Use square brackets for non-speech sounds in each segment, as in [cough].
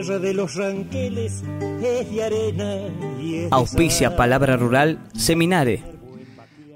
tierra de los ranqueles es de arena y es de Auspicia. Palabra Rural Seminare.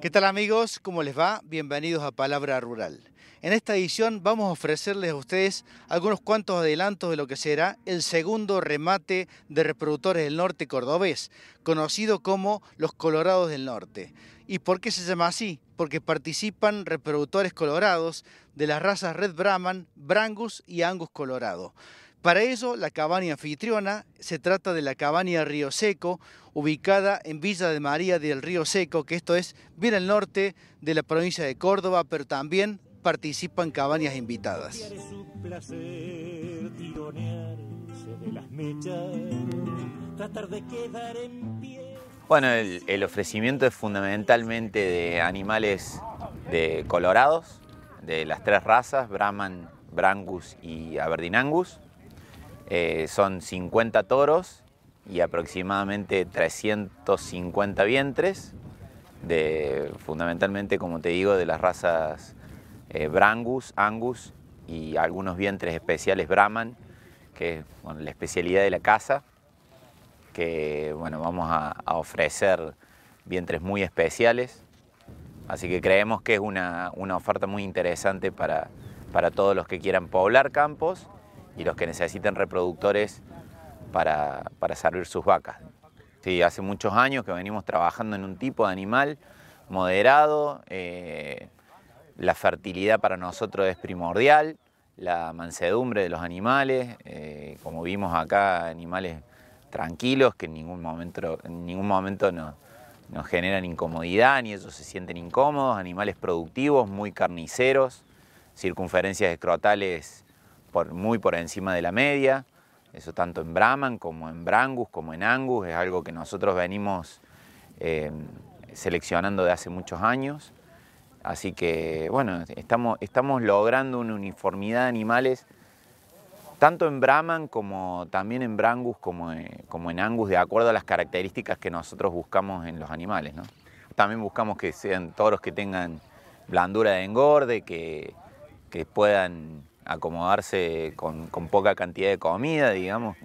¿Qué tal amigos? ¿Cómo les va? Bienvenidos a Palabra Rural. En esta edición vamos a ofrecerles a ustedes algunos cuantos adelantos de lo que será el segundo remate de reproductores del norte cordobés, conocido como los Colorados del Norte. ¿Y por qué se llama así? Porque participan reproductores colorados de las razas Red Brahman, Brangus y Angus Colorado. Para ello, la cabaña anfitriona se trata de la cabaña Río Seco, ubicada en Villa de María del Río Seco, que esto es bien al norte de la provincia de Córdoba, pero también participan cabañas invitadas. Bueno, el, el ofrecimiento es fundamentalmente de animales de colorados, de las tres razas, Brahman, Brangus y Aberdeen Angus. Eh, son 50 toros y aproximadamente 350 vientres, de, fundamentalmente, como te digo, de las razas eh, Brangus, Angus y algunos vientres especiales Brahman, que es la especialidad de la casa que bueno, vamos a, a ofrecer vientres muy especiales. Así que creemos que es una, una oferta muy interesante para, para todos los que quieran poblar campos y los que necesiten reproductores para, para servir sus vacas. Sí, hace muchos años que venimos trabajando en un tipo de animal moderado. eh, la fertilidad para nosotros es primordial, la mansedumbre de los animales, eh, como vimos acá, animales tranquilos que en ningún momento, en ningún momento nos, nos generan incomodidad ni ellos se sienten incómodos, animales productivos, muy carniceros, circunferencias escrotales muy por encima de la media, eso tanto en Brahman como en Brangus como en Angus, es algo que nosotros venimos eh, seleccionando de hace muchos años. Así que, bueno, estamos, estamos logrando una uniformidad de animales, tanto en Brahman como también en Brangus, como, como en Angus, de acuerdo a las características que nosotros buscamos en los animales. También buscamos que sean toros que tengan blandura de engorde, que, que puedan acomodarse con, con poca cantidad de comida, digamos. Eh,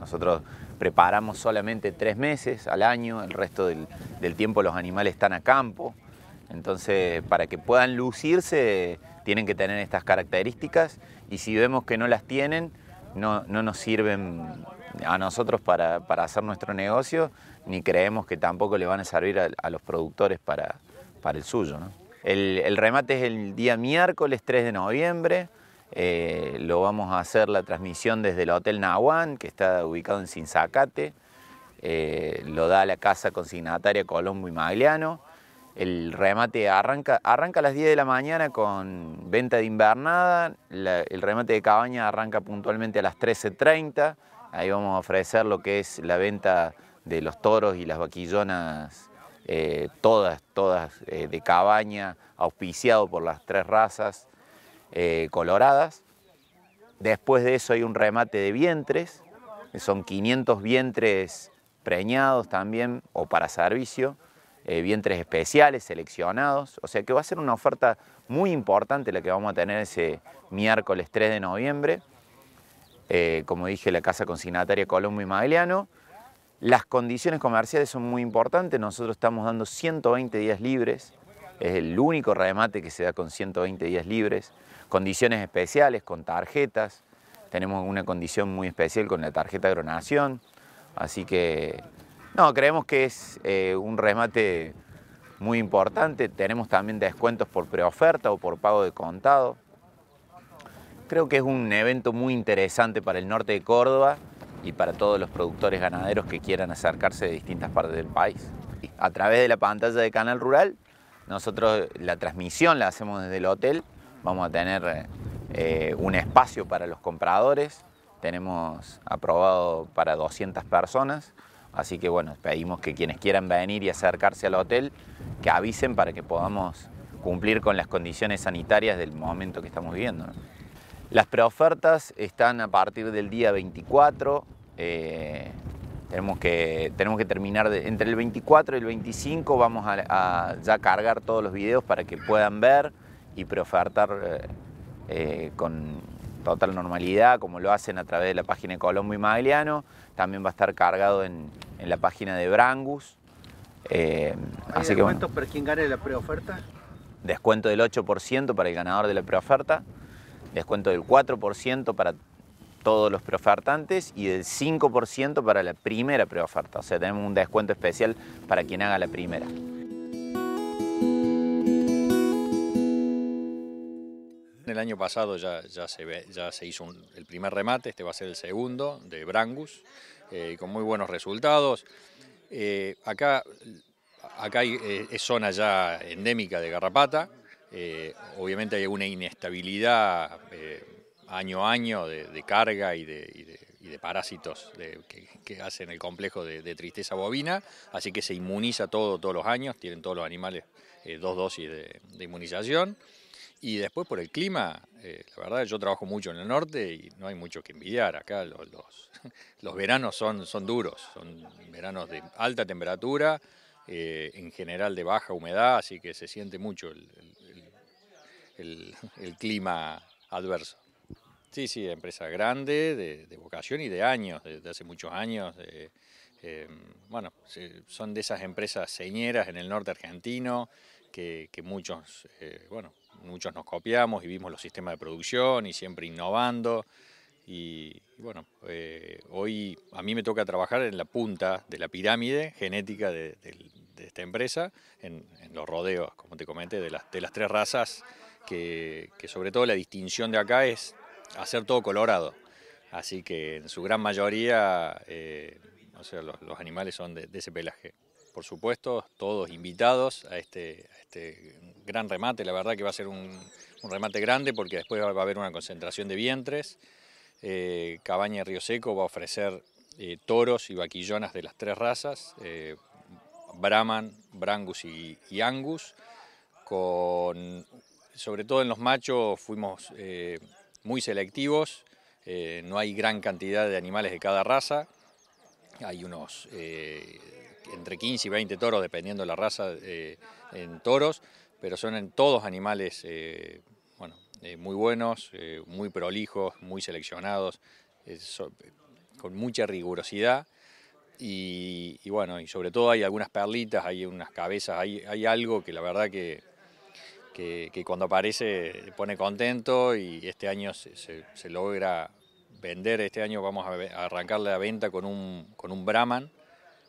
Nosotros preparamos solamente tres meses al año, el resto del, del tiempo los animales están a campo. Entonces, para que puedan lucirse, tienen que tener estas características y si vemos que no las tienen, no, no nos sirven a nosotros para, para, hacer nuestro negocio, ni creemos que tampoco le van a servir a, los productores para, para el suyo. El, el, remate es el día miércoles 3 de noviembre, eh, lo vamos a hacer la transmisión desde el Hotel Nahuán, que está ubicado en Sinzacate, eh, lo da la casa consignataria Colombo y Magliano. El remate arranca, arranca a las 10 de la mañana con venta de invernada, el remate de cabaña arranca puntualmente a las 13.30, ahí vamos a ofrecer lo que es la venta de los toros y las vaquillonas, eh, todas, todas de cabaña, auspiciado por las tres razas eh, coloradas. Después de eso hay un remate de vientres, que son 500 vientres preñados también o para servicio. Eh, vientres especiales seleccionados, o sea que va a ser una oferta muy importante la que vamos a tener ese miércoles 3 de noviembre, eh, como dije, la Casa Consignataria Colombo y Magliano. Las condiciones comerciales son muy importantes, nosotros estamos dando 120 días libres, es el único remate que se da con 120 días libres, condiciones especiales con tarjetas, tenemos una condición muy especial con la tarjeta Agronación, así que no, creemos que es eh, un remate muy importante. Tenemos también descuentos por preoferta o por pago de contado. Creo que es un evento muy interesante para el norte de Córdoba y para todos los productores ganaderos que quieran acercarse de distintas partes del país. A través de la pantalla de Canal Rural, nosotros la transmisión la hacemos desde el hotel. Vamos a tener eh, un espacio para los compradores. Tenemos aprobado para 200 personas. Así que bueno, pedimos que quienes quieran venir y acercarse al hotel, que avisen para que podamos cumplir con las condiciones sanitarias del momento que estamos viviendo. Las preofertas están a partir del día 24. Eh, tenemos, que, tenemos que terminar de, entre el 24 y el 25. Vamos a, a, ya cargar todos los videos para que puedan ver y preofertar eh, eh, con, total normalidad, como lo hacen a través de la página de Colombo y Magliano. También va a estar cargado en, la página de Brangus. Eh, ¿Hay así descuentos para quien gane la preoferta? Descuento del 8% para el ganador de la preoferta, descuento del 4% para todos los preofertantes y del 5% para la primera preoferta. O sea, tenemos un descuento especial para quien haga la primera. El año pasado ya, ya, se, ve, ya se hizo el primer remate, este va a ser el segundo de Brangus, eh, con muy buenos resultados. Eh, acá acá eh, es zona ya endémica de garrapata, obviamente hay una inestabilidad año a año de, carga y de, parásitos que, hacen el complejo de, tristeza bovina, así que se inmuniza todo todos los años, tienen todos los animales dos dosis de inmunización. Y después por el clima, eh, la verdad yo trabajo mucho en el norte y no hay mucho que envidiar. Acá los, [laughs] los, veranos son, son duros, son veranos de alta temperatura, eh, en general de baja humedad, así que se siente mucho el, clima adverso. Sí, sí, empresa grande, de, vocación y de años, de, hace muchos años. Eh, bueno, son de esas empresas señeras en el norte argentino que, muchos, bueno, muchos nos copiamos y vimos los sistemas de producción y siempre innovando. Y, bueno, eh, hoy a mí me toca trabajar en la punta de la pirámide genética de, esta empresa, en, los rodeos, como te comenté, de las, de las tres razas, que, sobre todo la distinción de acá es hacer todo colorado. Así que en su gran mayoría, eh, los, animales son de ese pelaje por supuesto, todos invitados a este, este gran remate. La verdad que va a ser un, remate grande porque después va a haber una concentración de vientres. Eh, Cabaña Río Seco va a ofrecer eh, toros y vaquillonas de las tres razas, eh, Brahman, Brangus y, Angus. Con, sobre todo en los machos fuimos muy selectivos, no hay gran cantidad de animales de cada raza. Hay unos entre 15 y 20 toros, dependiendo de la raza, eh, en toros, pero son en todos animales eh, bueno, eh, muy buenos, muy prolijos, muy seleccionados, con mucha rigurosidad. Y, bueno, y sobre todo hay algunas perlitas, hay unas cabezas, hay, hay algo que la verdad que, que, cuando aparece pone contento y este año se, se, logra vender, este año vamos a arrancar la venta con un, con un Brahman,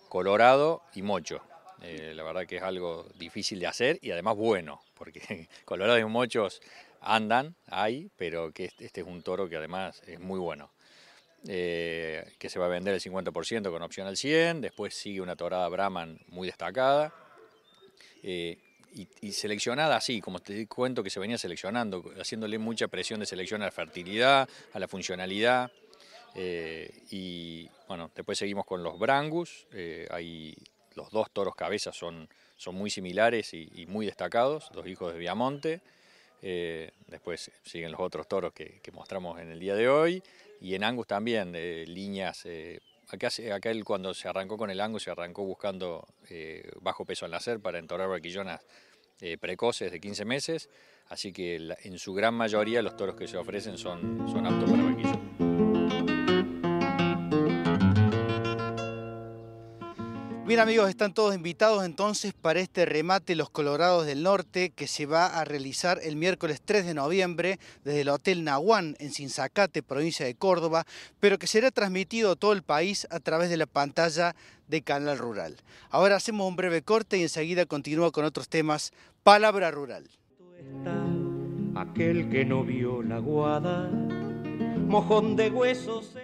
colorado y mocho. Eh, la verdad que es algo difícil de hacer y además bueno, porque [laughs] colorados y mochos andan, hay, pero que este, este, es un toro que además es muy bueno. Eh, que se va a vender el 50% con opción al 100, después sigue una torada Brahman muy destacada. Eh, y, seleccionada así, como te cuento que se venía seleccionando, haciéndole mucha presión de selección a la fertilidad, a la funcionalidad. Y bueno, después seguimos con los Brangus, hay los dos toros cabezas son, son muy similares y, muy destacados, los hijos de Viamonte. Eh, después siguen los otros toros que, mostramos en el día de hoy. Y en Angus también, eh, líneas. Eh, acá, él, cuando se arrancó con el Angus, se arrancó buscando bajo peso al nacer para entorar vaquillonas precoces de 15 meses. Así que en su gran mayoría los toros que se ofrecen son, son aptos para vaquillonas. Bien amigos, están todos invitados entonces para este remate Los Colorados del Norte que se va a realizar el miércoles 3 de noviembre desde el Hotel Nahuán en Sinzacate, provincia de Córdoba, pero que será transmitido a todo el país a través de la pantalla de Canal Rural. Ahora hacemos un breve corte y enseguida continúa con otros temas. Palabra Rural. Aquel que no vio la guada, mojón de huesos.